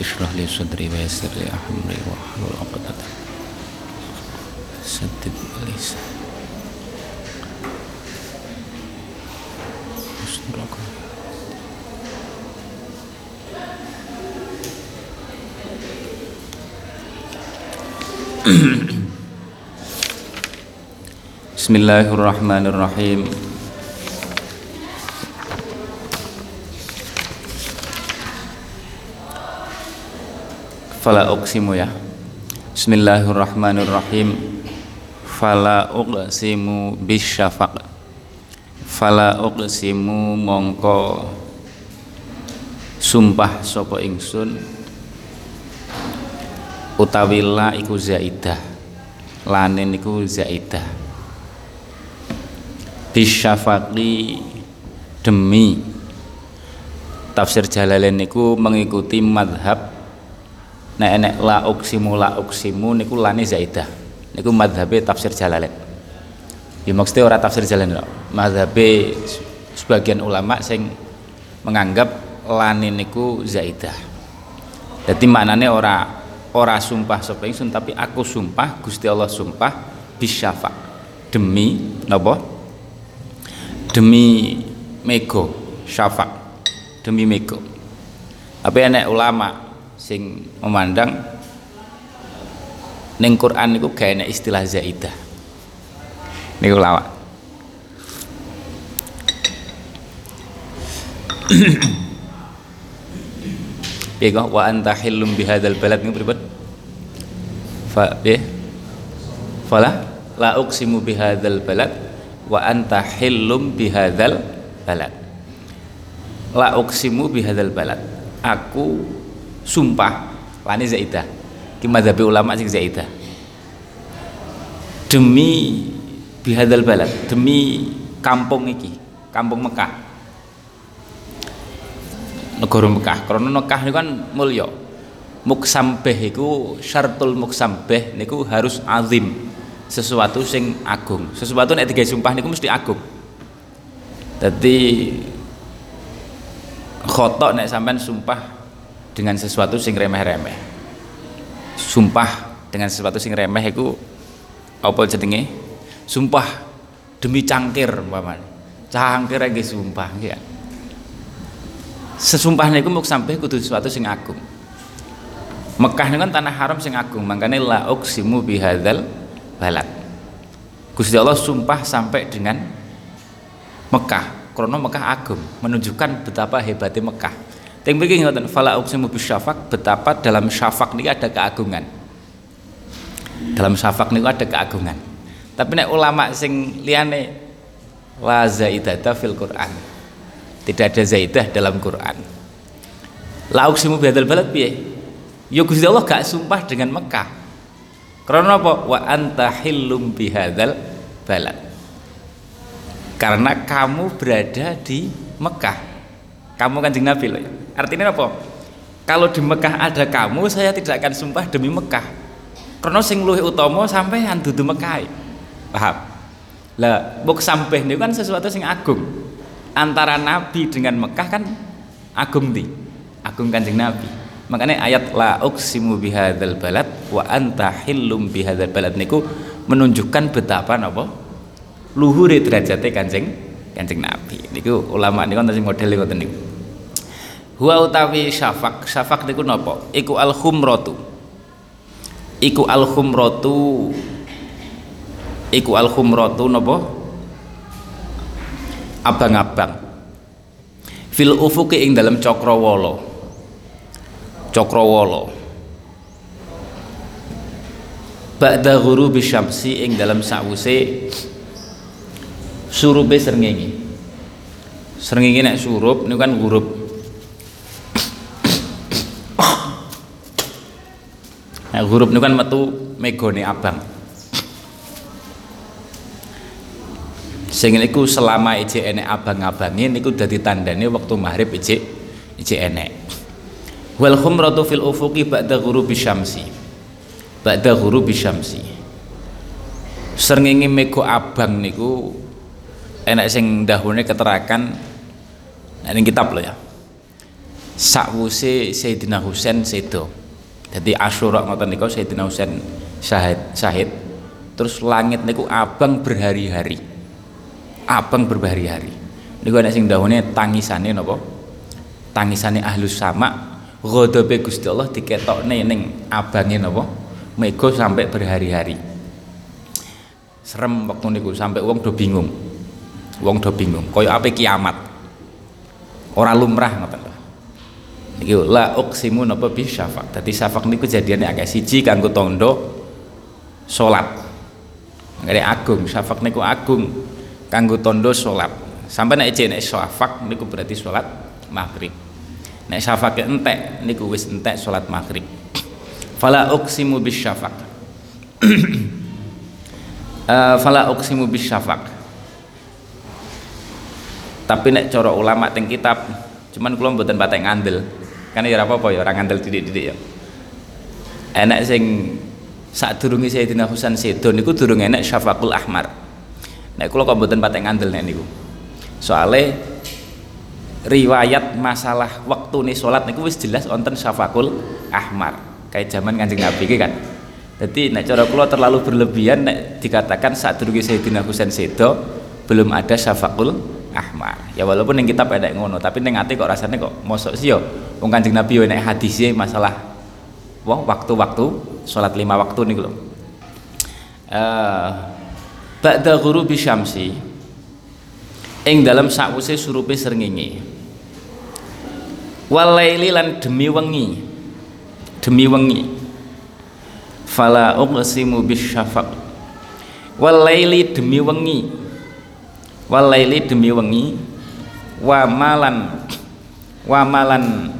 اشرح لي صدري ويسر لي أمري وأحلل عقدة. سدد لساني واستر عقبي. Bismillahirrahmanirrahim Fala uqsimu ya. Bismillahirrahmanirrahim. Fala uqsimu bisyafaq. Fala uqsimu mongko. Sumpah sopo ingsun. Utawi la iku zaidah. Lanin iku zaidah. Bisyafaqi Demi Tafsir Jalalain niku mengikuti madhab nek enek la uksimu la uksimu niku lane zaidah. Niku madhabe tafsir jalalain. Ya maksudnya ora tafsir jalalain madhabe sebagian ulama sing menganggap lane niku zaidah. Jadi maknane ora ora sumpah sapa ingsun tapi aku sumpah Gusti Allah sumpah bisyafa. Demi napa? Demi mego syafa. Demi mego. Tapi enek ulama sing memandang ning Quran gak enak istilah zaidah. Niku lawak. Piye kok? Wa anta hillum bihadzal balad niku pripun? Fa piye? Fala? La uqsimu bihadzal balad. Wa anta hillum bihadzal balad. La uqsimu bihadzal balad. Aku sumpah. Lani zaidah. Ki madzhabi ulama sing zaidah. Demi bihadal balad demi kampung iki kampung Mekah. Negara Mekah. Karena Mekah niku kan mulya. Muksambeh iku syartul muksambeh niku harus azim. Sesuatu sing agung. Sesuatu nek digawe sumpah niku mesti agung. Dadi khotok nek sampean sumpah dengan sesuatu sing remeh-remeh. Sumpah dengan sesuatu sing remeh itu apa jenenge? Sumpah demi cangkir umpamane. Cangkir nggih sumpah ya sesumpah niku mung sampai kudu sesuatu sing agung. Mekah ini kan tanah haram sing agung makanya la uqsimu bihadzal balad. Gusti Allah sumpah sampai dengan Mekah karena Mekah agung menunjukkan betapa hebatnya Mekah Yang begini ngoten fala uqsimu bisyafaq betapa dalam syafaq ini ada keagungan. Dalam syafaq ini ada keagungan. Tapi nek ulama sing liyane la zaidata fil Quran. Tidak ada zaidah dalam Quran. La uqsimu bihadzal balad piye? Ya Gusti Allah gak sumpah dengan Mekah. Karena apa? Wa anta hillum bihadzal balad. Karena kamu berada di Mekah kamu kanjeng Nabi loh ya. Artinya apa? Kalau di Mekah ada kamu, saya tidak akan sumpah demi Mekah. Karena sing luwih utama sampean dudu Mekah. Paham? Lah, buk sampai ini kan sesuatu sing agung. Antara Nabi dengan Mekah kan agung di. Agung kanjeng Nabi. Makanya ayat la uqsimu bihadzal balad wa anta hillum bihadzal balad niku menunjukkan betapa napa luhure derajate kanjeng kanjeng Nabi. Niku ulama niku sing model niku huwa utawi syafaq syafaq niku napa iku al khumratu iku al khumratu iku al khumratu napa abang-abang. Fil ufuki ing dalam cakrawala. Cakrawala. Ba'da ghurubi syamsi ing dalam sawuse surube srengenge. Srengenge nek surup niku kan ghurup huruf ini kan metu megone abang. Sing niku selama ije enek abang-abange niku dadi tandane wektu maghrib ije ije enek. Wal khumratu fil ufuqi ba'da ghurubi syamsi. Ba'da ghurubi syamsi. Srengenge mego abang niku enek sing dahune keterangan nah, ini kitab loh ya. sakwuse Sayyidina Husain sedo jadi Asyura ngoten niku Sayyidina Husain syahid syahid. Terus langit niku abang berhari-hari. Abang berhari-hari. Niku ana sing dahune tangisane napa? Tangisane ahlus sama ghadabe Gusti Allah diketokne ning abange napa? Mega sampai berhari-hari. Serem waktu niku sampai wong do bingung. Wong do bingung. Kaya ape kiamat? Ora lumrah ngoten Iki la uqsimu napa bi syafaq. Dadi syafaq niku kejadiane akeh siji kanggo tondo salat. Ngene agung, syafaq niku agung kanggo tondo salat. Sampai nek ece nek syafaq niku berarti salat maghrib. Nek syafaq entek niku wis entek salat maghrib. Fala uqsimu bis syafaq. uh, fala uqsimu bis syafaq. Tapi nek cara ulama teng kitab cuman kula mboten patek ngandel kan ya apa-apa ya orang ngandel didik-didik ya. Enak sing saat durungi Sayyidina Husain Sedo niku durung enak syafaqul ahmar. Nek kula kok mboten patek ngandel nek niku. Soale riwayat masalah waktu nih sholat niku wis jelas wonten syafaqul ahmar. Kayak zaman kanjeng Nabi kan. Jadi nek cara kula terlalu berlebihan nek dikatakan saat durungi Sayyidina Husain Sedo belum ada syafaqul ahmar. Ya walaupun yang kitab ada ngono tapi neng ati kok rasanya kok mosok sih yo wong kanjeng nabi yo nek hadisnya masalah wah waktu-waktu sholat lima waktu nih loh uh, ba'da ghurubi syamsi ing dalam sakwuse surupe srengenge. Walaili lan demi wengi demi wengi. Fala uqsimu bisyafaq. Walaili demi wengi walaili demi wengi wa malan wa malan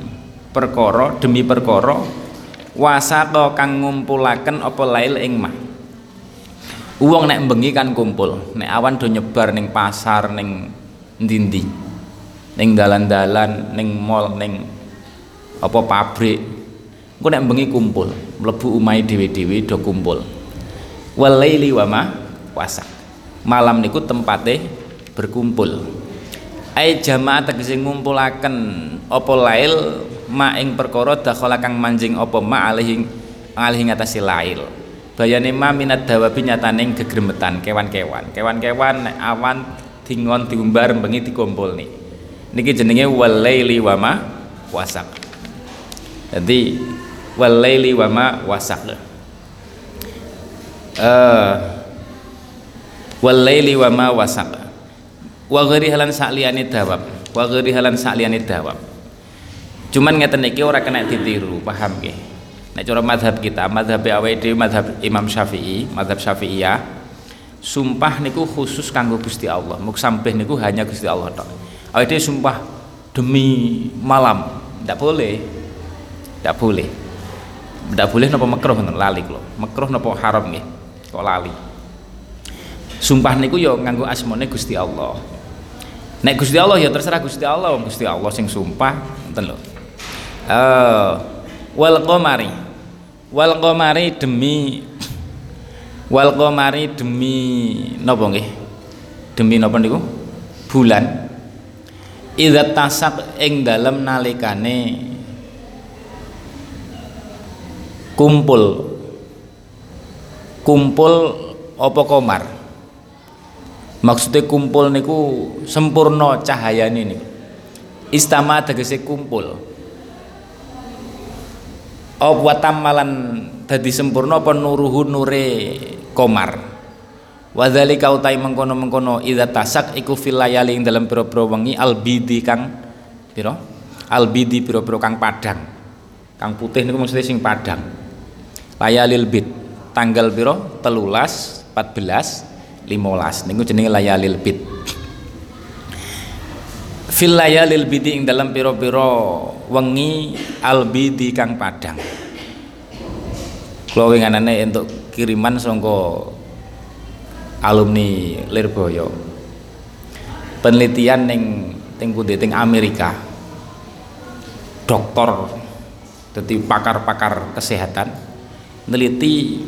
perkara demi perkara wasata kang ngumpulaken apa lail ing mah. Wong nek bengi kan kumpul nek awan do nyebar ning pasar ning ndi-ndi ning dalan-dalan ning mall ning apa pabrik. Engko nek bengi kumpul mlebu umai dhewe-dhewe do kumpul. Walaili wa ma wasak. Malam niku tempate berkumpul. Ai jamaah tegese ngumpulaken apa lail ma ing perkara dakhala kang manjing apa ma alihi alihi ngatasi lail. Bayane ma minat dawabi nyataning gegremetan kewan-kewan. Kewan-kewan awan dingon diumbar bengi dikumpul nih niki jenenge walaili wa ma wasak. Jadi walaili wa ma wasak. Uh, walaili wa ma wasak. Wa ghairi halan sakliyane dawab. Wa ghairi halan sakliyane dawab cuman ngeten iki ora kena ditiru paham nggih? Nek cara madhab kita madhab awake dhewe madhab Imam Syafi'i madhab Syafi'iyah sumpah niku khusus kanggo Gusti Allah. Muk sampeh niku hanya Gusti Allah tok. Awake sumpah demi malam ndak boleh. Ndak boleh. Ndak boleh napa makruh ngoten lali kula. Makruh napa haram nggih? Kok lali? Sumpah niku ya nganggo asmane Gusti Allah. Nek Gusti Allah ya terserah Gusti Allah, Gusti Allah sing sumpah, ngoten lho. Uh, wal qamari. Wal qamari demi wal qamari demi napa nggih? Demi napa niku? Bulan. Idza tasak ing dalem nalikane kumpul kumpul apa komar maksudnya kumpul niku sempurna cahaya ini istama tegese kumpul apa tamalan dadi sempurna apa nuruhu nure komar? Wadzalika utai mengkono-mengkono idza tasak iku fil layali dalam pira-pira wengi albidi kang pira? Albidi pira-pira kang padang. Kang putih niku maksudnya sing padang. Layalil bid tanggal pira? 13 14 15 niku jenenge layalil bid fil layalil bidi ing dalam piro-piro wengi albidi kang padang. Kula winganane untuk kiriman sangka alumni Lirboyo. Penelitian ning ting pundi? Amerika. Dokter jadi pakar-pakar kesehatan neliti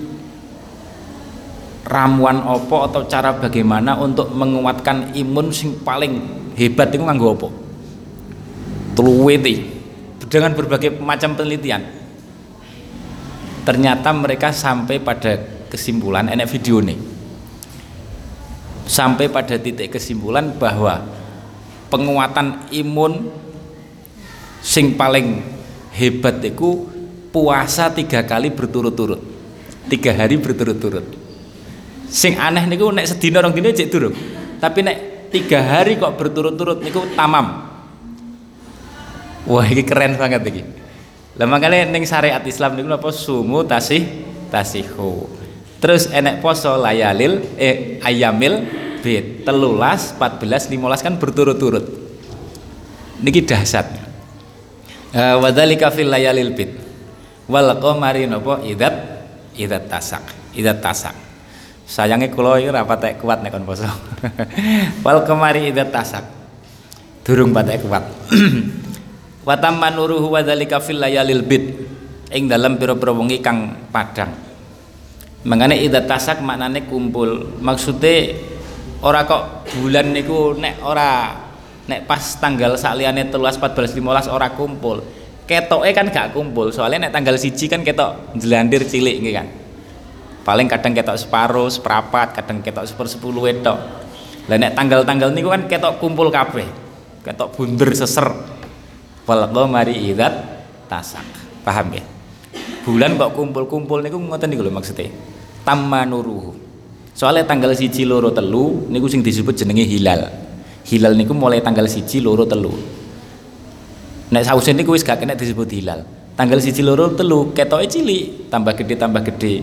ramuan opo atau cara bagaimana untuk menguatkan imun sing paling hebat itu nganggo opo telu witi dengan berbagai macam penelitian. Ternyata mereka sampai pada kesimpulan enak video nih. Sampai pada titik kesimpulan bahwa penguatan imun sing paling hebat itu puasa tiga kali berturut-turut. Tiga hari berturut-turut sing aneh niku nek sedina orang dina cek durung. Tapi nek tiga hari kok berturut-turut niku tamam. Wah ini keren banget iki. Lah makanya ning syariat Islam niku apa? Sumu tasih tasihu. Terus enek poso layalil eh ayamil bid telulas 14 15 kan berturut-turut. Niki dahsyat. Uh, wadzalika fil layalil bid. Wal qamari napa idat idat tasak. Idat tasak sayangnya kulo iki ora patek kuat nek kon poso. Wal qamari idat tasak. Durung patek kuat. Wa tamma nuruhu wa dzalika fil layalil bid. Ing dalam pira-pira wengi kang padang. Mangane idza tasak maknane kumpul. Maksudnya ora kok bulan niku nek ora nek pas tanggal saliyane 13 14 15 ora kumpul. Ketoke kan gak kumpul soalnya nek tanggal siji kan ketok jelandir cilik gitu kan paling kadang ketok separuh seperapat kadang ketok sepersepuluh etok. Lah nek tanggal-tanggal niku kan ketok kumpul kabeh. Ketok bunder seser. Wal qamari idzat tasak. Paham ya bulan kok kumpul-kumpul niku ngoten niku lho maksudnya. Tamma nuruhu. Soalnya tanggal siji loro telu niku sing disebut jenenge hilal. Hilal niku mulai tanggal siji loro telu. Nek sausen niku wis gak kena disebut hilal. Tanggal siji loro telu ketoke cilik tambah gede tambah gede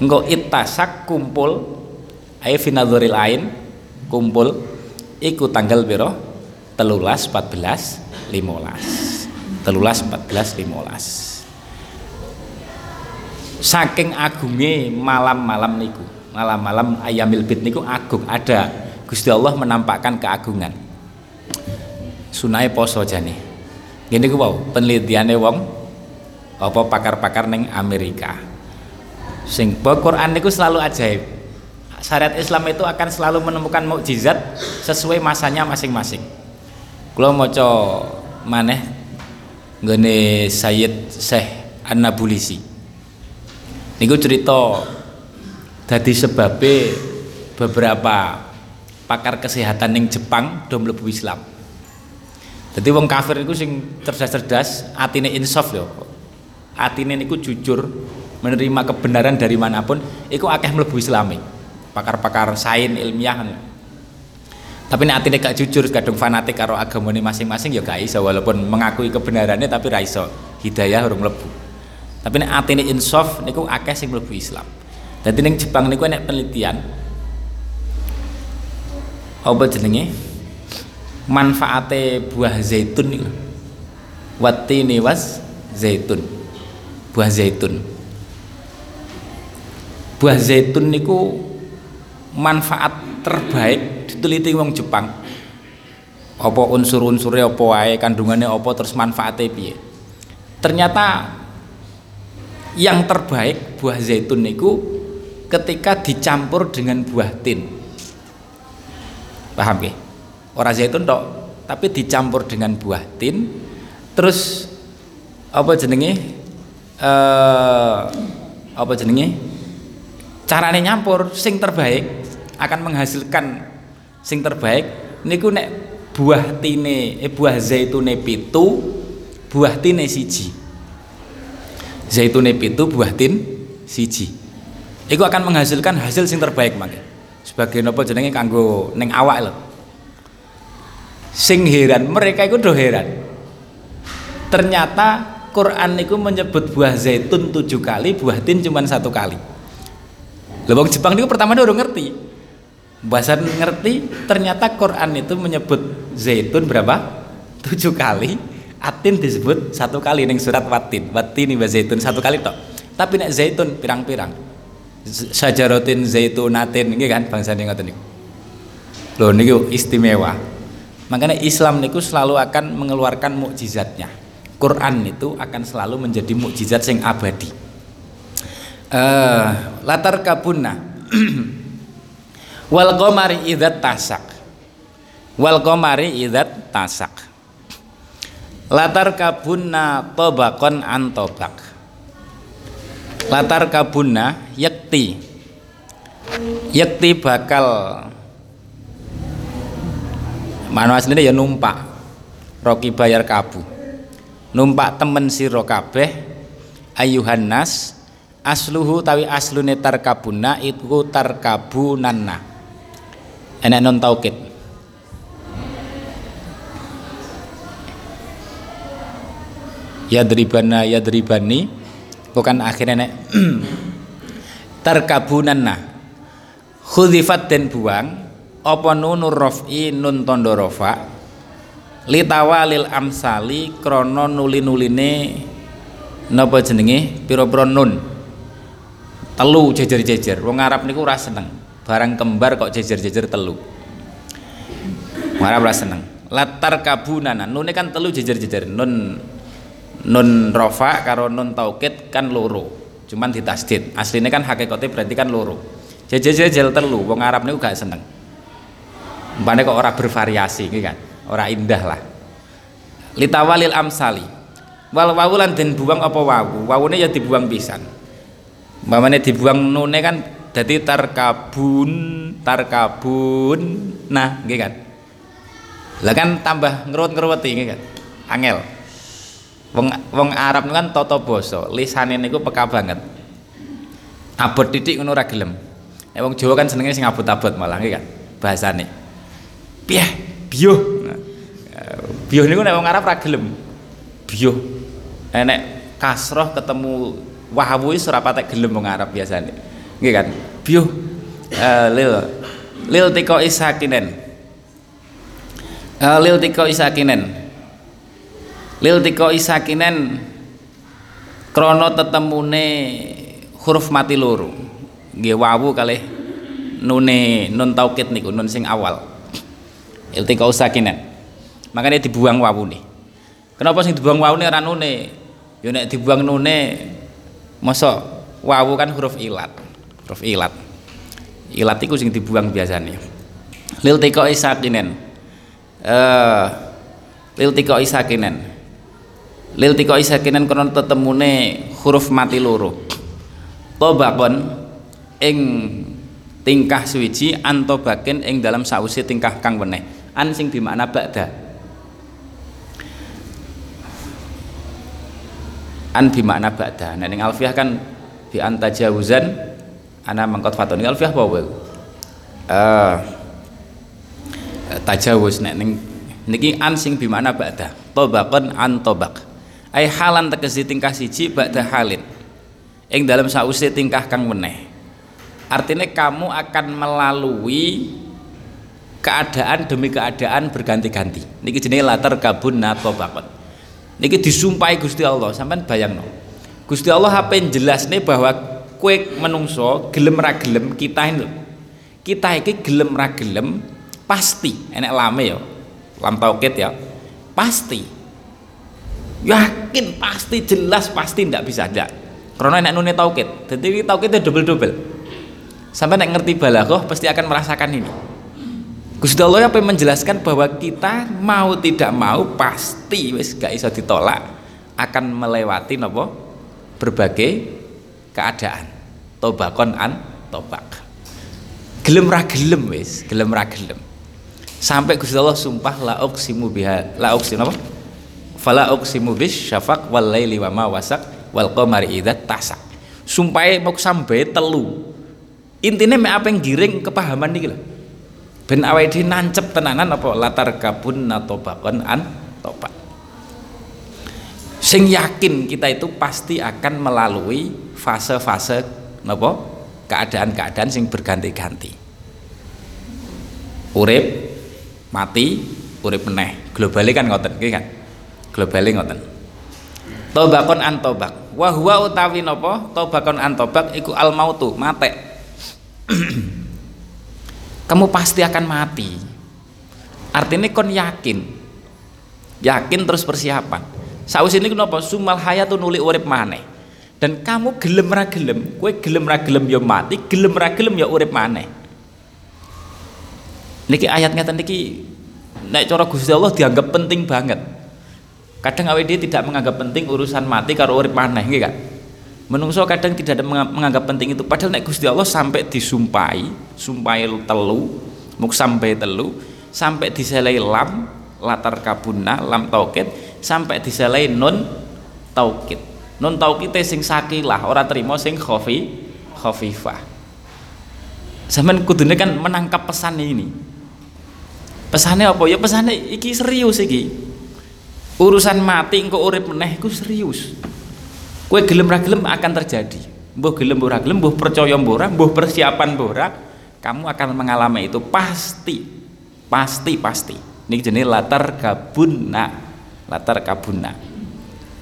engko itasak kumpul ayo finadzoril ain kumpul iku tanggal piro telulas 14 15 telulas 14 15 saking agungnya malam-malam niku malam-malam ayamil bid niku agung. Ada Gusti Allah menampakkan keagungan. Sunai poso jane gini ku wow penelitiannya wong apa pakar-pakar neng Amerika sing Quran niku selalu ajaib syariat Islam itu akan selalu menemukan mukjizat sesuai masanya masing-masing kalau mau maneh nggone Sayyid Syekh An-Nabulisi niku cerita dadi sebabe beberapa pakar kesehatan ning Jepang mlebu Islam. Jadi wong kafir niku sing cerdas-cerdas, atine insaf lho. Atine niku jujur, menerima kebenaran dari mana pun, iku akeh mlebu Islami. Pakar-pakar sains ilmiah tapi nek atine gak jujur kadung fanatik karo agamane masing-masing ya gak iso walaupun mengakui kebenarannya tapi ra iso. Hidayah urung mlebu. Tapi nek atine insaf niku akeh sing mlebu Islam. Dadi ning Jepang niku nek penelitian apa jenenge? Manfaate buah zaitun niku watini was zaitun. Buah zaitun buah zaitun niku manfaat terbaik diteliti wong Jepang. Apa unsur-unsurnya apa wae kandungannya apa terus manfaatnya piye. Ternyata yang terbaik buah zaitun niku ketika dicampur dengan buah tin. Paham ya orang zaitun tok tapi dicampur dengan buah tin. Terus apa jenenge? Eh apa jenenge carane nyampur sing terbaik akan menghasilkan sing terbaik. Niku nek buah tine eh buah zaitune pitu buah tine siji. Zaitune pitu buah tin siji. Itu akan menghasilkan hasil sing terbaik mangke sebagai nopo jenenge kanggo neng awak lho. Sing heran mereka itu do heran. Ternyata Quran niku menyebut buah zaitun tujuh kali buah tin cuma satu kali Lebong Jepang niku pertama udah ngerti. Bahasa ngerti ternyata Quran itu menyebut zaitun berapa? Tujuh kali. Atin disebut satu kali neng surat watin. Watin ini zaitun satu kali tok. Tapi nek zaitun pirang-pirang. Sajarotin zaitunatin ini kan bangsa ini ngoten niku? Loh niku istimewa. Makanya Islam niku selalu akan mengeluarkan mukjizatnya. Quran itu akan selalu menjadi mukjizat sing abadi uh, latar kabuna wal qamari idzat tasak wal qamari idzat tasak latar kabunna tobakon antobak latar kabunna yakti. Yakti bakal mana aslinya ya numpak Roki bayar kabu. Numpak temen siro kabeh ayuhan nas asluhu tawi aslune tarkabuna itu tarkabunanna. Enak non taukid. Yadribana yadribani bukan akhirnya nek tarkabunanna. Khudifat dan buang apa nunur rofi nun tondo rofa litawalil amsali krono nuli-nuline napa jenenge? Pira-pira nun telu jejer-jejer. Wong Arab niku ora seneng. Barang kembar kok jejer-jejer telu. Arab ora seneng. Latar kabunana. Nune kan telu jejer-jejer. Nun nun rofa karo nun taukid kan loro. Cuman ditasdid. Aslinya kan hakikatnya berarti kan loro. Jejer-jejer telu. Wong Arab niku gak seneng. Mbane kok ora bervariasi gitu kan? Ora indah lah. Litawalil amsali. Wal wawulan dan buang apa wawu? Wawune ya dibuang pisan mamane dibuang nune kan jadi tarkabun tarkabun. Nah gitu kan lah kan tambah ngerut-ngeruweti gitu kan angel. Wong wong Arab kan toto boso lisane niku peka banget. Abot titik ngono ora gelem. Nek wong Jawa kan senenge sing abot-abot malah gitu kan bahasane. Piye nah, biyuh niku nek wong Arab ra gelem. Biyuh. Nek kasroh ketemu wawu wis ora patek gelem wong Arab biasane. Nggih kan? Biyuh uh, lil. Lil tiko isakinen. Uh, lil tiko isakinen. Lil tiko isakinen krono tetemune huruf mati loro. Nggih wawu kalih nune nun taukid niku nun sing awal. Iltika usakinan makanya dibuang wawu nih kenapa sih dibuang wawu nih ranune ya nek dibuang nune masa wawu kan huruf ilat. Huruf ilat. Ilat itu sing dibuang biasanya lil tika isakinen. Eh lil tika isakinen. Lil tika isakinen kono tetemune huruf mati loro. Tobakon ing tingkah suwiji antobaken ing dalam sausi tingkah kang weneh. An sing bimakna ba'da an bimakna ba'da nah ning alfiah kan bi antajawuzan ana mangkot fatun alfiah apa wae uh, tajawuz. Nek ning niki an sing bimakna ba'da tobakon an tobak ai halan tegesi tingkah siji ba'da halin. Ing dalam sausi tingkah kang meneh. Artinya kamu akan melalui keadaan demi keadaan berganti-ganti. Niki jenenge latar kabun natobakon niki disumpahi Gusti Allah. Sampean bayangno. Gusti Allah apa yang jelas nih bahwa kue menungso gelem ra gelem kita ini kita iki gelem ra gelem pasti. Enek lame ya lam tauhid ya. Pasti. Yakin pasti jelas pasti ndak bisa ndak. Karena enek nune tauhid jadi tauhidnya double-double. Sampai nek ngerti balaghah pasti akan merasakan ini Gusti apa menjelaskan bahwa kita mau tidak mau pasti wis gak iso ditolak akan melewati nopo? Berbagai keadaan. Tobakon an tobak. Gelem ra gelem wis gelem ra gelem. Sampai Gusti Allah sumpah la uqsimu biha la uqsim apa fala uqsimu bis syafaq wal laili wa ma wal tasak. Sumpah mau sampai telu. Intinya apa yang giring kepahaman nih lah ben awake dhewe nancep tenanan apa? Latar kabun natobakon an toba sing yakin kita itu pasti akan melalui fase-fase napa? Keadaan-keadaan sing berganti-ganti. Urip mati urip meneh. Globale kan ngoten nggih kan? Globale ngoten. Tobakon an tobak wa huwa utawi napa? Tobakon an tobak iku al mautu mate kamu pasti akan mati. Artinya kon yakin. Yakin terus persiapan. Saus ini kenapa? Sumal hayatun nuli urip maneh. Dan kamu gelem ra gelem kue gelem ra gelem ya mati gelem ra gelem ya urip maneh. Niki ayat ngeten niki nek cara Gusti Allah dianggap penting banget. Kadang dia tidak menganggap penting urusan mati karo urip maneh nggih kan menungso kadang tidak ada menganggap penting itu. Padahal nek Gusti Allah sampai disumpai sumpai telu muk sampai telu sampai diselai lam latar kabuna lam tauhid sampai diselai nun tauhid nun tauhid sing sakilah ora terima sing khofi khofifah zaman kudune kan menangkap pesan ini. Pesannya apa? Ya pesannya iki serius iki. Urusan mati engkau urip meneh iku serius kue gelem ra gelem akan terjadi. Mbuh gelem ora gelem mbuh percaya ora mbuh persiapan ora kamu akan mengalami itu pasti pasti pasti. Ini jenis latar kabuna latar kabuna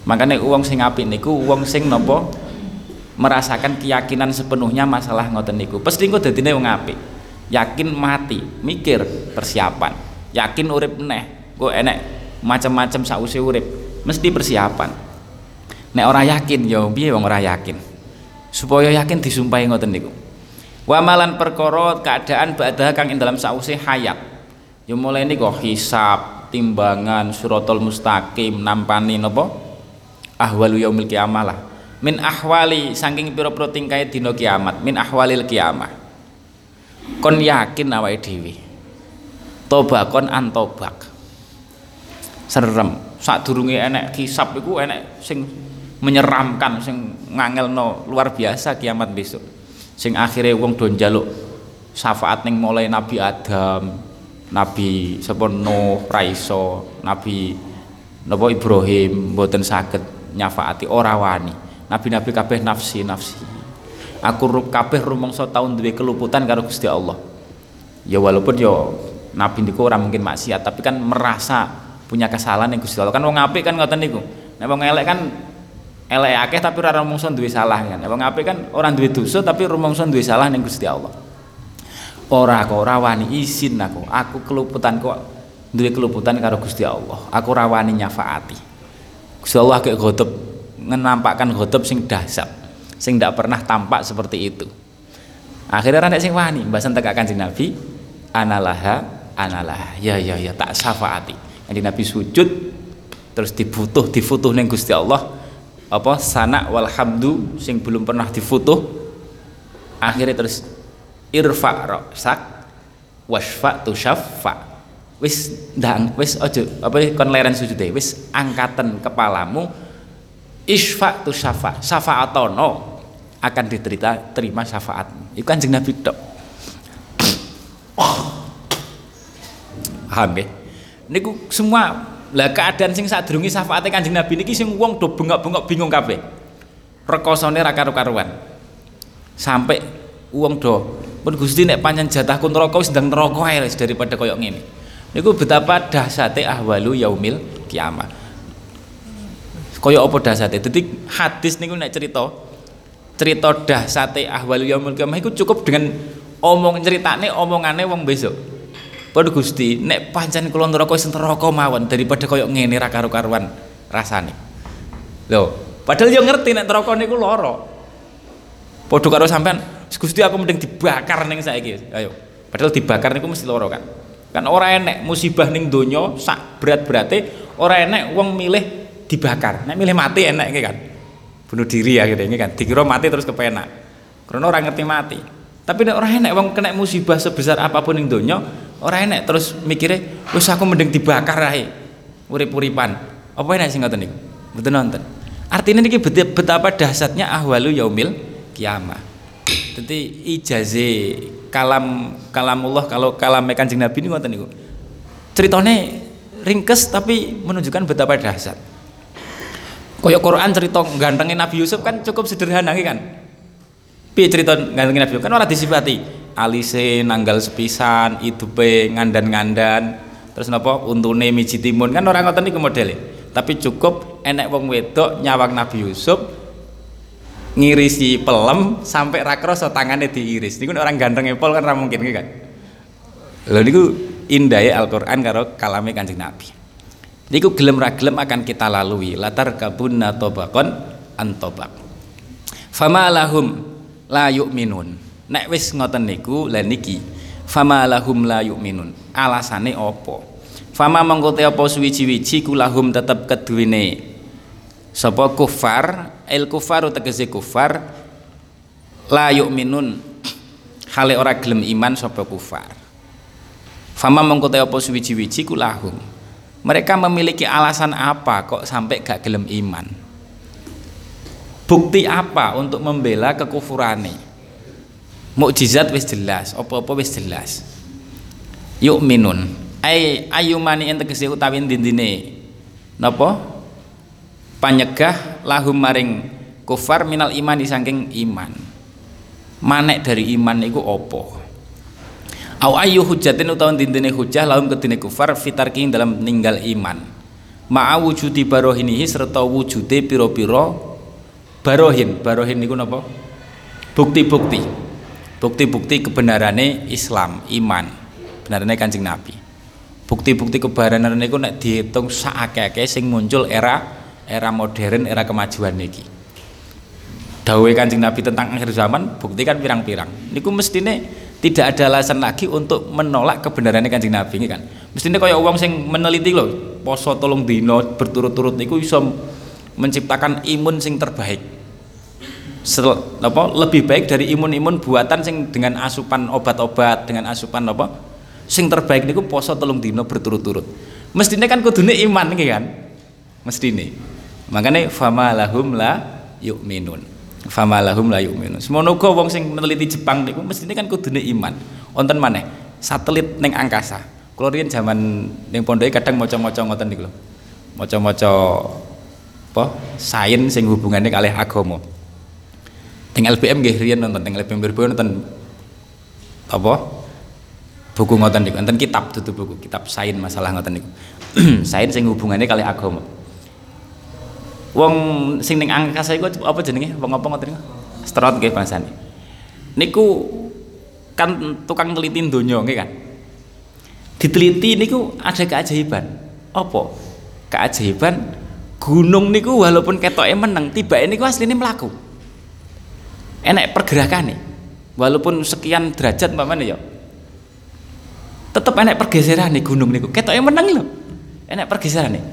makanya uang sing apik niku uang sing nopo merasakan keyakinan sepenuhnya masalah ngoten niku. Pasti engko dadine wong apik. Yakin mati mikir persiapan. Yakin urip meneh kok enek macam-macam sausi urip mesti persiapan nek orang yakin ya piye wong ora yakin? Supaya yakin disumpahi ngoten niku. Wa malan perkara keadaan ba'da kang ing dalam sausi hayat. Ya mulai niku hisab timbangan suratul mustaqim nampani napa? Ahwalu yaumil kiamah lah. Min ahwali saking pira-pira tingkae dina kiamat. Min ahwalil kiamah. Kon yakin awake dhewe. Tobakon antobak serem. Sadurunge enek kisap iku enek sing menyeramkan sing ngangelno luar biasa kiamat besok. Sing akhirnya wong do njaluk syafaat ning mulai Nabi Adam Nabi sapa Nuh Raiso Nabi napa Ibrahim mboten saged nyafaati ora wani. Nabi-nabi kabeh nafsi nafsi. Aku kabeh rumangsa tahun duwe keluputan karo Gusti Allah. Ya walaupun yo nabi niku ora mungkin maksiat tapi kan merasa punya kesalahan yang Gusti Allah. Kan wong apik kan ngoten niku. Nek wong elek kan elek akeh tapi ora rumangsa duwe salah kan? Wong apik kan orang duwe dosa tapi rumangsa duwe salah ning Gusti Allah. Ora kok ora wani izin aku. Aku keluputan kok duwe keluputan karo Gusti Allah. Aku ora wani nyafaati. Gusti Allah kayak godop menampakkan godop sing dahsyat sing tidak pernah tampak seperti itu. Akhirnya nek sing wani mbasan tegak kanjeng Nabi analaha analaha. Ya ya ya tak syafaati. Jadi Nabi sujud terus dibutuh difutuh neng Gusti Allah apa? Sana walhamdu sing belum pernah difutuh. Akhirnya terus irfa roksak wasfa tu syafa wis ndang wis ojo apa kon leren deh wis angkatan kepalamu isfa tu syafa syafaatono akan diterima terima syafaatmu. Itu kanjeng Nabi tok. Paham ya? Niku semua lah keadaan sing sadurunge syafaate Kanjeng Nabi niki sing wong do bengok-bengok bingung kabeh. Rekosane ra karu-karuan. Sampai wong do pun Gusti nek pancen jatahku neraka wis ndang neraka ae daripada koyo ngene. Niku betapa dahsyate ahwalu yaumil kiamah. Kaya apa dahsyate? Dadi hadis niku nek cerita cerita dahsyate ahwalu yaumil kiamah iku cukup dengan omong ceritane omongane wong besok Padha Gusti, nek pancen kula neraka wis neraka mawon daripada koyo ngene ra karo-karuan rasane. Lho, padahal yo ngerti nek neraka niku lara. Padha karo sampean, Gusti aku mending dibakar ning saiki. Ayo. Padahal dibakar niku mesti lara kan. Kan ora enek musibah ning donya sak berat-berate, ora enek wong milih dibakar. Nek milih mati enek kan. Bunuh diri ya gitu kan. Dikira mati terus kepenak. Karena orang ngerti mati. Tapi nek ora enek wong kena musibah sebesar apa pun ning donya, ora enek terus mikirnya wis aku mending dibakar ae urip-uripan. Apa enek sing ngoten niku? Mboten nonton. Artinya niki betapa dahsyatnya ahwalu yaumil kiamah. Jadi ijaze kalam kalamullah kalau kalam kanjeng Nabi ini ngoten niku. Ceritane ringkes tapi menunjukkan betapa dahsyat. Kaya Quran cerita gantengin Nabi Yusuf kan cukup sederhana kan. Piye cerita gantengin Nabi Yusuf? Kan ora disifati alise nanggal sepisan idupe ngandan-ngandan. Terus napa? Untune miji timun. Kan orang ngoten niku modele. Tapi cukup enek wong wedok nyawang Nabi Yusuf ngirisi pelem sampai rakroso tangannya diiris. Niku orang ganteng epol kan mungkin kan lho niku indah Al-Qur'an karo kalame Kanjeng Nabi. Niku gelem ra gelem akan kita lalui. Latar kabunna tobakon antobak fama lahum la yu'minun nek wis ngoten niku lan niki fama lahum la yu'minun. Alasane apa? Fama mongko te apa suwiji-wiji kulahum tetep keduwene sapa kufar. El kufaru tegese kufar. La yu'minun. Hale ora gelem iman sapa kufar. Fama mongko te apa suwiji-wiji kulahum mereka memiliki alasan apa kok sampai gak gelem iman? Bukti apa untuk membela kekufurane mukjizat wis jelas apa-apa wis jelas. Yuk minun. Ay ayumani ing tegese utawi dindine napa? Panyegah lahum maring kufar minal iman saking iman. Manek dari iman niku apa? Au ayu hujatin utawa dindine hujah lahum kedine kufar fitarki dalam ninggal iman. Ma'a wujudi barohinihi serta wujude piro-piro barohin. Barohin niku napa? Bukti-bukti bukti-bukti kebenarane Islam iman benarane Kanjeng Nabi. Bukti-bukti kebenaran niku nek dihitung sakake sing muncul era era modern, era kemajuan niki. Dawuhe Kanjeng Nabi tentang akhir zaman bukti kan pirang-pirang. Niku mestine tidak ada alasan lagi untuk menolak kebenarannya Kanjeng Nabi ini kan. Mestine kaya wong sing meneliti lho, poso tolong dino berturut-turut niku iso menciptakan imun sing terbaik. Sel, apa, lebih baik dari imun-imun buatan sing dengan asupan obat-obat dengan asupan apa sing terbaik niku poso telung dino berturut-turut. Mestine kan kudune iman iki kan? Mestine. Makanya fama lahum la yu'minun. Fama lahum la yu'minun. Semono wong sing meneliti Jepang niku mestine kan kudune iman. Wonten maneh? Satelit ning angkasa. Kula riyen jaman ning pondoke kadang maca-maca ngoten niku lho. Maca-maca apa sains sing hubungannya kalih agama Teng LBM nggih riyen nonton. Teng LBM nonton apa? Buku ngoten niku. Enten kitab dudu buku kitab sains masalah ngoten niku. Sains sing hubungannya kali agama. Wong sing ning angkasa iku apa jenenge? Wong apa ngoten niku? Astronaut nggih bangsane niku kan tukang neliti donya nggih kan? Diteliti niku ada keajaiban. Apa? Keajaiban gunung niku walaupun ketoke meneng tiba niku asline mlaku enek pergerakan nih. Walaupun sekian derajat mana ya. Tetap enak pergeseran nih gunung niku. Yang menang loh enak pergeseran nih.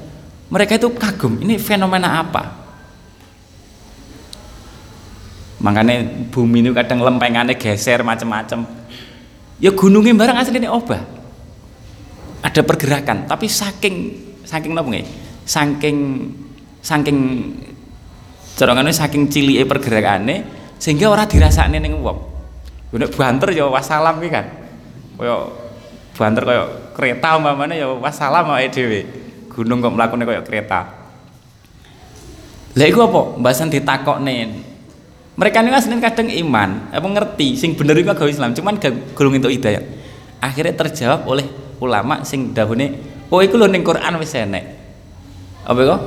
Mereka itu kagum ini fenomena apa? Makanya bumi ini kadang lempengannya geser macam-macam ya gunungnya barang asli ini obah. Ada pergerakan tapi saking saking apa nih saking saking corongannya saking cili pergerakannya sehingga orang dirasakne ning wong nek banter ya wassalam kan kaya banter kaya kereta umpamane ya wassalam awake dhewe. Gunung kok mlakune kaya kereta. Lah iku apa? Mbasan ditakokne. Mereka ini aslinya kadang iman, apa ngerti, sing bener itu agama Islam, cuman gak gulung itu hidayah. Akhirnya terjawab oleh ulama sing dahune, oh iku lho ning Quran wis. Apa kok?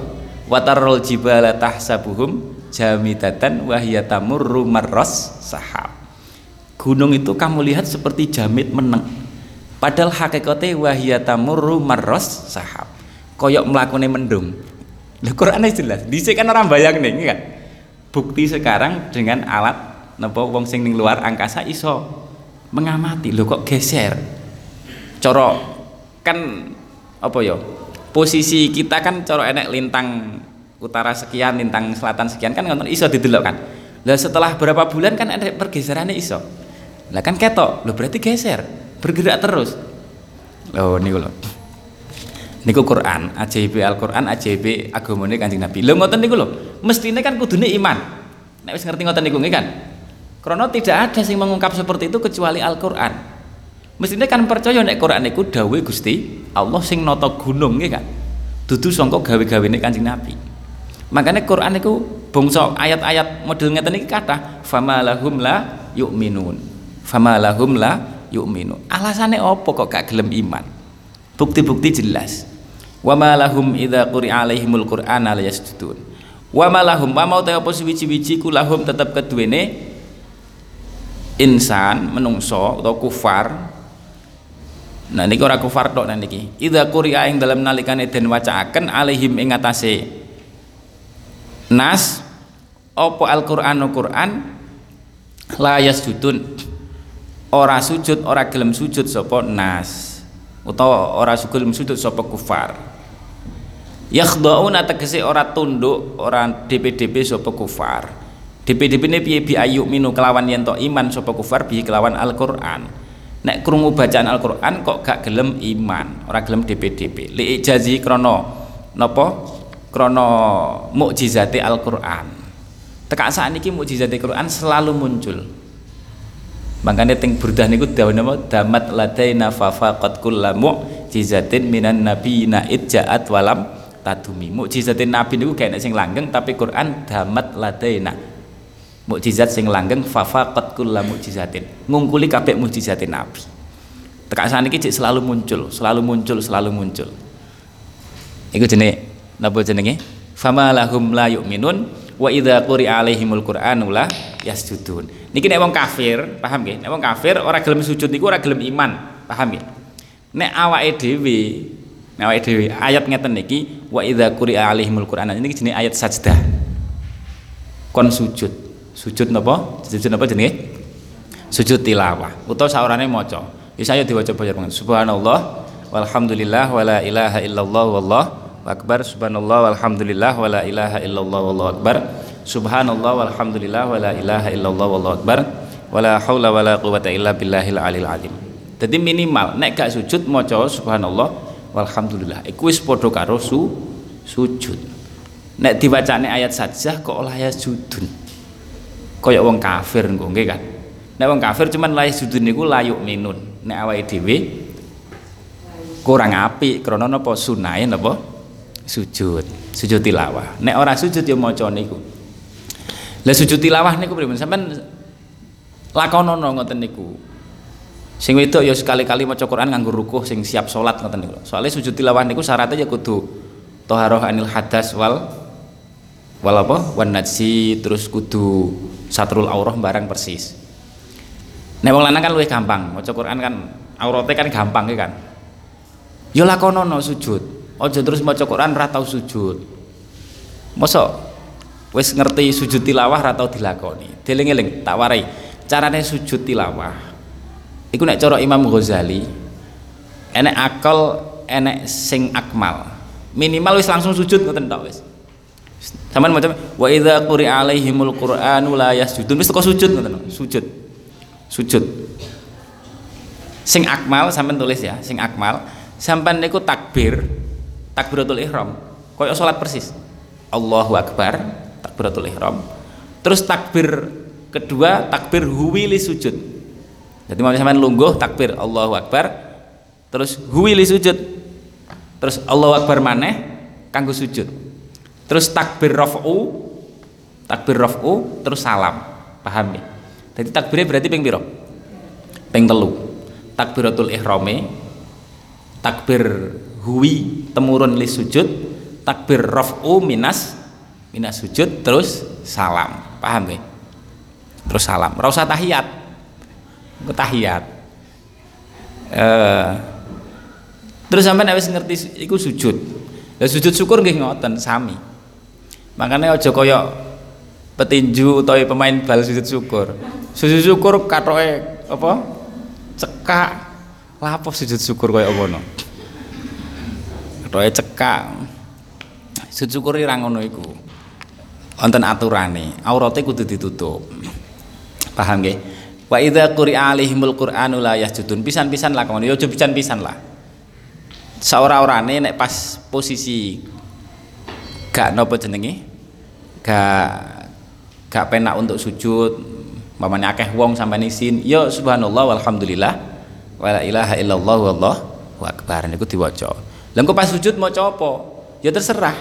Watarul jibala tahsabuhum jamidatan wahya tamurru marras sahab. Gunung itu kamu lihat seperti jamit meneng Padahal hakikate wahya tamurru marros sahab. Koyok mlakune mendung. Lha Qur'ane jelas. Dhisik kan orang bayang nih kan. Bukti sekarang dengan alat napa wong sing ning luar angkasa iso mengamati. Lho kok geser. Coro kan apa ya? Posisi kita kan coro enek lintang utara sekian, lintang selatan sekian kan ngoten iso didelok kan. Lah setelah berapa bulan kan ada pergeserannya iso. Lah kan ketok, lo berarti geser bergerak terus. Oh niku lho. Niku Quran ajaib Al-Quran ajaib agamane Kanjeng Nabi. Lho ngoten niku lho. Mestine kan kudune iman. Nek wis ngerti ngoten niku kan? Karena tidak ada sing mengungkap seperti itu kecuali Al-Quran mestine kan percaya nek Quran niku dawuh Gusti Allah sing nata gunung nggih kan dudu sangka gawe-gawene Kanjeng Nabi. Makanya Quran niku bangsa ayat-ayat model ngeten iki kathah famalahum la yu'minun. Famalahum la yu'minu alasannya apa kok gak gelem iman? Bukti-bukti jelas. Wa ma lahum idza quri'a alaihimul qur'ana la yasjudun. Wa ma lahum wa mau apa suwi-wiji ku lahum tetep keduwene insan menungso atau kufar nah niki ora kufar tok niki. Idza quri'a ing dalam nalikane den wacaaken alaihim ing atase. Nas apa Al-Qur'anu Qur'an? La yasjudun. Ora sujud ora gelem sujud sapa nas. Utawa ora sugul sujud sapa kufar. Yakhda'una tegese ora tunduk ora DP-DP sapa kufar. DP-DP ini piye bi ayu minu kelawan yen iman sapa kufar bi kelawan Al-Qur'an nek krungu bacaan Al-Qur'an kok gak gelem iman? Ora gelem DP-DP li ijazi krana napa krana mukjizate Al-Qur'an. Tekak sakniki mukjizate Al-Qur'an selalu muncul. Makanya ting burdah niku dawuh napa damat ladaina fa faqat kullu mu'jizatin minan nabiyina idja'at walam tadumi. Mukjizatin nabi niku kayak sing langgeng tapi Quran damat ladaina mukjizat sing langgeng fa faqat kullu mu'jizatin ngungkuli kabeh mukjizatin nabi. Tekak cik selalu muncul selalu muncul selalu muncul. Iku jenenge napa jenenge? Fama lahum la yu'minun wa idza quri'a alaihimul qur'anu la yasjudun. Niki nek wong kafir paham nggih? Nek wong kafir ora gelem sujud niku ora gelem iman. Paham nggih? Nek awake dhewe nek awake dhewe ayat ngeten niki wa idza quri'a alaihimul qur'an niki jenenge ayat sajdah. Kon sujud sujud napa? Sujud napa jenenge? Sujud tilawah. Utawa saurane maca. Wis ayo diwaca bayar subhanallah walhamdulillah wala ilaha illallah wallahu akbar. Subhanallah walhamdulillah wala ilaha illallah wallahu akbar. Subhanallah walhamdulillah wala ilaha illallah wallahu akbar. Wala haula wala quwata illa billahil alil alim. Jadi minimal nek gak sujud maca subhanallah walhamdulillah. Iku wis padha karo su, sujud. Nek diwacane ayat sajdah kok ora ya sujud kaya wong kafir engko nggih kan? Nek wong kafir cuman layak sujud niku layuk minun. Nek awake dhewe kurang apik krana napa? Sunahe napa? Sujud sujud tilawah. Nek ora sujud ya maca niku. Lah sujud tilawah niku pripun? Sampean lakonono ngoten niku. Sing wedok ya sekali-kali maca Quran nganggo rukuh sing siap salat ngoten niku. Soalnya sujud tilawah niku syaratnya ya kudu toharoh anil hadas wal wal apa? Wan najsi terus kudu satrul aurah barang persis nek wong lanang kan luwih gampang maca Quran kan aurate kan gampang kan ya lakonono sujud Ojo terus maca Quran ra tau sujud. Mosok wis ngerti sujud tilawah ra tau dilakoni. Deling-eling tak warai. Carane sujud tilawah. Iku nek cara Imam Ghazali enek akal enek sing akmal. Minimal wis langsung sujud ngoten tok wis. Saman macam wa idza quri alaihimul qur'anu la yasjudun. Wis kok sujud ngoten sujud. Sujud. Sing akmal sampean tulis ya, sing akmal. Sampean niku takbir takbiratul ihram. Koyo salat persis. Allahu akbar takbiratul ihram. Terus takbir kedua takbir huwili sujud. Jadi mau sampean lungguh takbir Allahu akbar. Terus huwili sujud. Terus Allahu akbar maneh kanggo sujud terus takbir raf'u takbir raf'u terus salam. Paham ya? Jadi takbirnya berarti ping piro? Ping telu. Takbiratul ihrame takbir huwi temurun li sujud takbir raf'u minas minas sujud terus salam. Paham ya? Terus salam. Rasa tahiyat. Ke tahiyat. Eh, terus sampai wis ngerti iku sujud. Lah sujud syukur nggih ngoten sami makanya aja kaya petinju utawa pemain bal sujud syukur. Sujud syukur katoke apa? Cekak. Lapo sujud syukur kaya apa no roe cekak. Syukuri ra ngono iku. Wonten aturane. Aurate kudu ditutup. Paham nggih? Wa idza quri'a alaihimul qur'anu la yasjudun. Pisan-pisan lah ngono ya aja pisan-pisan lah. Saora-orane nek pas posisi gak nopo jenenge gak gak penak untuk sujud mamane akeh wong sampai isin ya subhanallah walhamdulillah wala ilaha illallah wallahu akbar niku diwaca lah pas sujud mau apa? Ya terserah.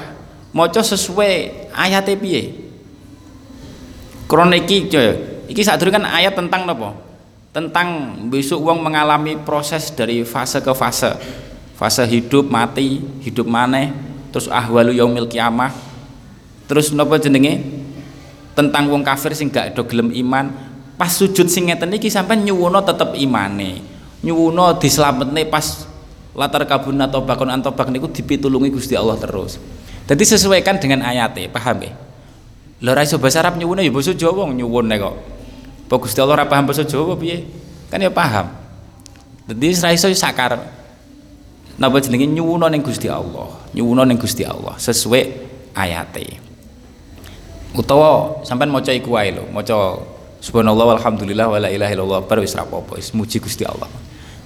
Maca sesuai ayat piye. Krone iki iki sadurunge kan ayat tentang napa? Tentang besok wong mengalami proses dari fase ke fase. Fase hidup, mati, hidup maneh, terus ahwalu yaumil kiamah. Terus napa jenenge? Tentang wong kafir sing gak do gelem iman. Pas sujud sing ngeten iki sampean nyuwuna tetep imane. Nyuwuna dislametne pas latar kabun atau bakon antobak niku dipitulungi Gusti Allah terus jadi sesuaikan dengan ayatnya paham ya lho ra bahasa Arab nyuwun ya basa Jawa nyuwun kok apa Gusti Allah paham basa Jawa piye kan ya paham jadi ra iso sakar napa jenenge nyuwuna ning Gusti Allah? Nyuwuna ning Gusti Allah sesuai ayate. Utawa sampean maca iku wae lho maca subhanallah walhamdulillah wala ilaha illallah bar wis ra apa-apa wis muji Gusti Allah.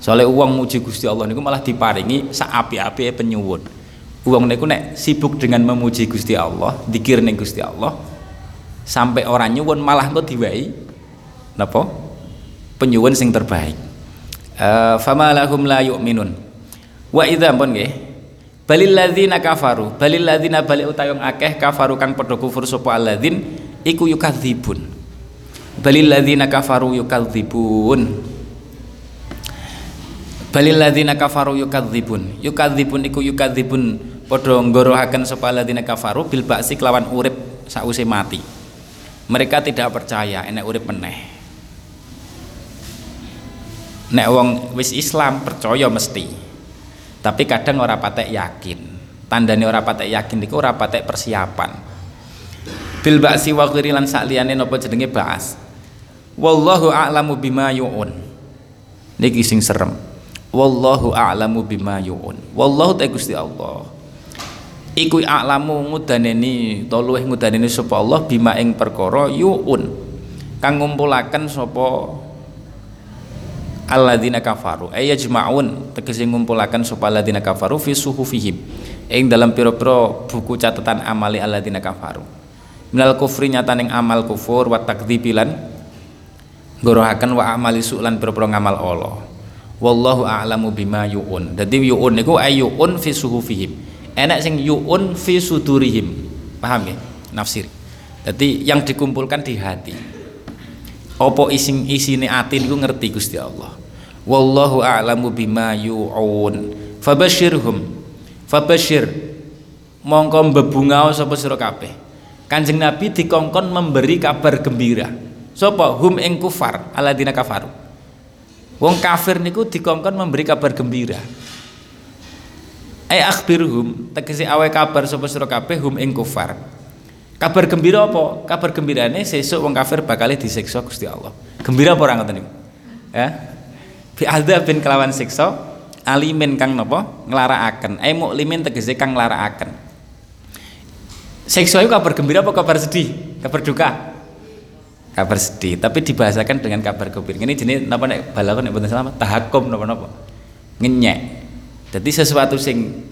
Soalnya uang muji Gusti Allah niku malah diparingi sak api-api penyuwun. Uang niku nek sibuk dengan memuji Gusti Allah dikir ning Gusti Allah sampai orang nyuwun malah kok diwai napa? Penyuwun sing terbaik. Uh, fama lahum la yu'minun wa idza pun nggih. Balil ladzina kafaru balil ladzina bali utayong akeh kafaru kang padha kufur sapa alladzin iku yukadzibun balil ladzina kafaru yukadzibun balil ladzina kafaru yukadzibun yukadzibun iku yukadzibun padha nggorohaken sapa alladzina kafaru bil ba'si kelawan urip sause mati. Mereka tidak percaya enek urip meneh. Nek wong wis Islam percaya mesti tapi kadang ora patek yakin. Tandane ora patek yakin iku ora patek persiapan. Bil ba'si wa ghairi lan sakliyane napa jenenge ba'as? Wallahu a'lamu bima yu'un. Niki sing serem. Wallahu a'lamu bima yu'un. Wallahu ta Gusti Allah. Iku a'lamu ngudaneni to luweh ngudaneni sapa Allah bima ing perkara yu'un. Kang ngumpulaken sapa alladzina kafaru. Ay yajma'un. Tegese ngumpulaken sapa alladzina kafaru fi suhufihim. Ing dalam pira-pira buku catatan amali alladzina kafaru. Minal kufri nyataning amal kufur wa takdzibilan gorohaken wa amali su'lan pira-pira ngamal Allah. Wallahu a'lamu bima yu'un. Dadi yu'un niku ayu'un fi suhufihim. Enak sing yu'un fi sudurihim. Paham ya nafsir. Jadi yang dikumpulkan di hati apa ising isine ati niku ngerti Gusti Allah. Wallahu a'lamu bima yu'un. Fabashirhum. Fabashir. Mongko bebungao sapa sira kabeh. Kanjeng Nabi dikongkon memberi kabar gembira. Sapa? Hum ing kufar alladzina kafaru. Wong kafir niku dikongkon memberi kabar gembira. Ai akhbirhum tegese awe kabar sapa sira kabeh hum ing kufar Kabar gembira apa? Kabar gembirane sesuk wong kafir bakal disiksa Gusti Allah. Gembira apa ora ngoten? Ya. Bi bin kelawan siksa alimin kang napa? Nglarakaken. Ai muklimin tegese kang nglarakaken. Siksa itu kabar gembira apa kabar sedih? Kabar duka? Kabar sedih, tapi dibahasakan dengan kabar gembira. Ini jenis napa nek balaghah nek boten salah tahakum napa-napa. Ngenyek. Jadi sesuatu sing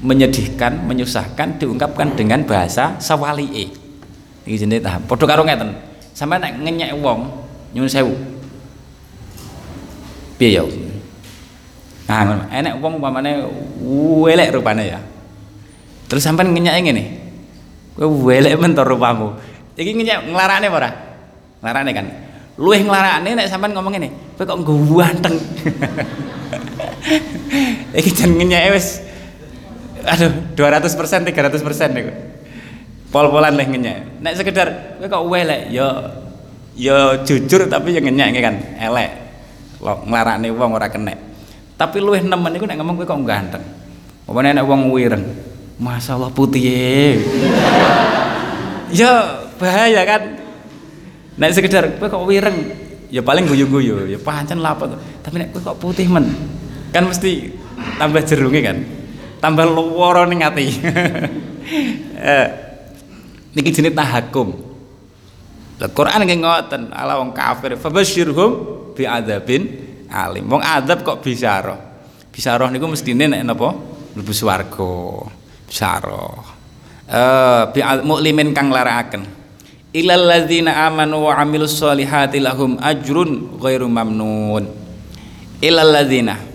menyedihkan, menyusahkan diungkapkan dengan bahasa sawali'e. Iki jenenge tahap. Padha karo ngeten. Sampe nek ngenyek wong nyuwun sewu. Piye ya? Nah. Enek wong umpamane welek rupane ya. Terus sampean ngenyek ngene. Kowe welek men rupamu. Iki ngenyek nglarakne apa ora? Nglarakne kan. Luwih nglarakne nek sampean ngomong ngene, kowe kok ganteng. Iki jeneng ngenyek wis aduh 200 persen 300 persen nih pol-polan lah ngenyek. Nek sekedar kowe kok welek ya ya jujur tapi yang ngenyek kan. Elek. Lo nglarakne wong ora kenek. Tapi luwih nemen iku nek ngomong kowe kok ganteng. Apa nek wong wireng? Masyaallah putih ya bahaya kan? Nek sekedar kowe kok wireng? Ya paling guyu-guyu. Ya pancen lapo tapi nek kowe kok putih men? Kan mesti tambah jerunge kan tambah luwara ning ati. eh, niki jenenge tahakum. Lah Quran nggih ngoten, ala wong kafir fabasyirhum bi adzabin alim. Wong adzab kok bisyarah. Bisyarah niku mestine nek napa? Mlebu swarga. Bisyarah. Eh bi muklimin kang larakaken. Ilal ladzina amanu wa amilus solihati lahum ajrun ghairu mamnun. Ilal ladzina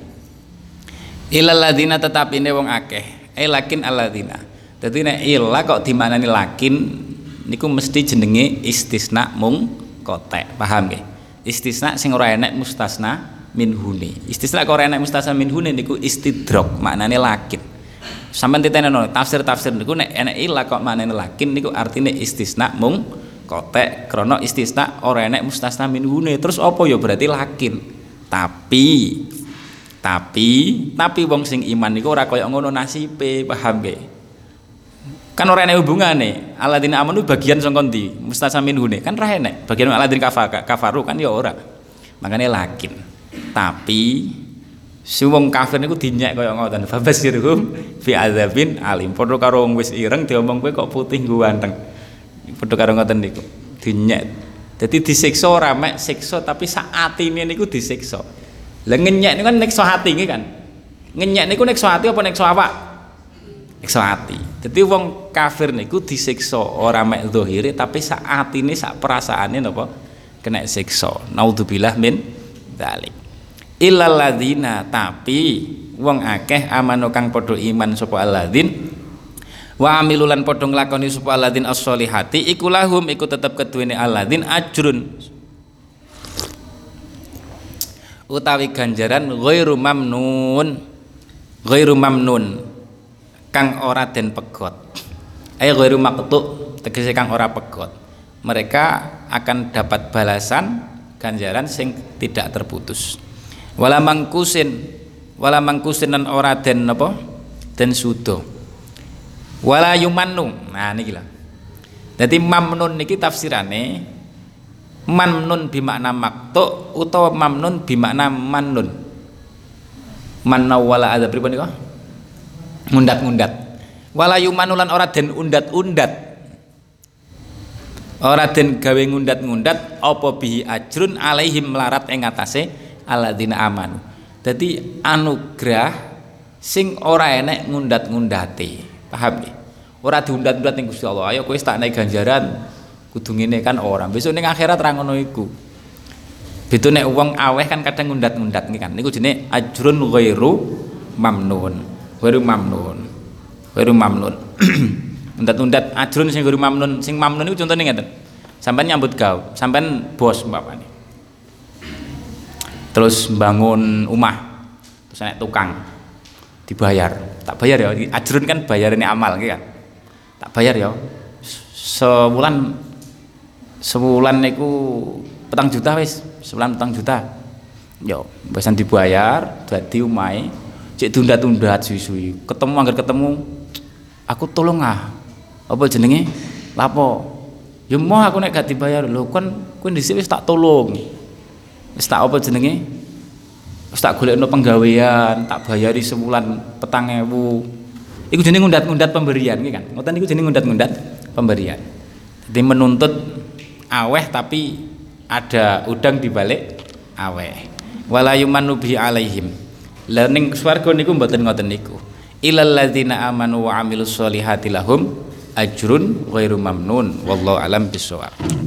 ilal ladina tetap ini wong akeh. Eh lakin aladina jadi nek illa kok dimanani lakin niku mesti jenenge istisna mung kotek. Paham nggih? Istisna sing ora enek mustasna minhune istisna kok ora enek mustasna minhune niku istidrok maknane lakin. Sampean titenono tafsir-tafsir niku nek enek illa kok maknane lakin niku artine istisna mung kotek. Krono istisna ora enek mustasna minhune terus apa ya? Berarti lakin. Tapi tapi tapi wong sing iman niku ora kaya ngono nasibe paham ge kan ora enek hubungane aladina amanu bagian saka ndi mustasamin hune kan ora enek bagian aladin kafaru kan ya ora makanya lakin tapi Si wong kafir niku dinyek kaya ngoten. Fabasirhum fi adzabin alim. Padha karo wong wis ireng diomong kowe kok putih ganteng. Padha karo ngoten niku. Dinyek. Dadi disiksa ora mek siksa tapi sak atine niku disiksa. Lah ngenyek niku kan nekso hati nggih kan. Ngenyek niku nekso hati apa nekso awak? Nekso hati. Dadi wong kafir niku disiksa ora mek zahire tapi sak atine sak perasaane napa kena siksa. Naudzubillah min dzalik illal ladzina tapi wong akeh amanu kang padha iman sapa alladzin wa amilulan padha nglakoni sapa alladzin as-solihati iku lahum iku tetep keduwene alladzin ajrun utawi ganjaran ghairu mamnun. Ghairu mamnun. Kang ora den pegot. Ay ghairu maqtu tegese kang ora pegot. Mereka akan dapat balasan ganjaran sing tidak terputus. Wala mangkusin wala mangkusin dan ora den napa den sudo. Wala yumannu. Nah niki lah. Dadi mamnun niki tafsirane mamnun bimakna maktu utawa mamnun bimakna mannun. Manna wala ada pripun niku? Ngundat-ngundat. Wala yumanulan ora den undat-undat. Ora den gawe ngundat-ngundat apa bihi ajrun alaihim melarat ing atase alladzina amanu. Dadi anugerah sing ora enek ngundat-ngundati paham ya ora diundat-undat ning Gusti Allah. Ayo kowe tak naik ganjaran kudu ngene kan ora besok ning akhirat ra ngono iku Betul nek uang aweh kan kadang ngundat-ngundat nih kan. Niku jenenge ajrun ghairu mamnun. Ghairu mamnun. Ghairu mamnun. Undat-undat ajrun sing ghairu mamnun. Sing mamnun niku contone ngeten. Sampeyan nyambut gawe, sampeyan bos umpamane terus bangun rumah terus naik tukang dibayar tak bayar ya ajrun kan bayar ini amal kan tak bayar ya sebulan sebulan niku petang juta wis sebulan petang juta. Yo besan dibayar dadi umai cek tunda-tunda suwi-suwi. Ketemu anggar ketemu aku tolong ah. Apa jenenge? Lapo ya mau aku nek gak dibayar. Lho kan kowe dhisik wis tak tolong. Wis tak apa jenenge? Wis tak golekno penggawean tak bayari sebulan petang ewu. Iku jenenge ngundat-ngundat pemberian iki kan? Ngoten niku jenenge ngundat-ngundat pemberian. Jadi menuntut aweh tapi ada udang di balik aweh. Wala yumanu bi alaihim. Lha ning swarga niku mboten ngoten niku. Ilal ladzina amanu wa amilus solihati lahum ajrun ghairu mamnun. Wallahu alam bisawab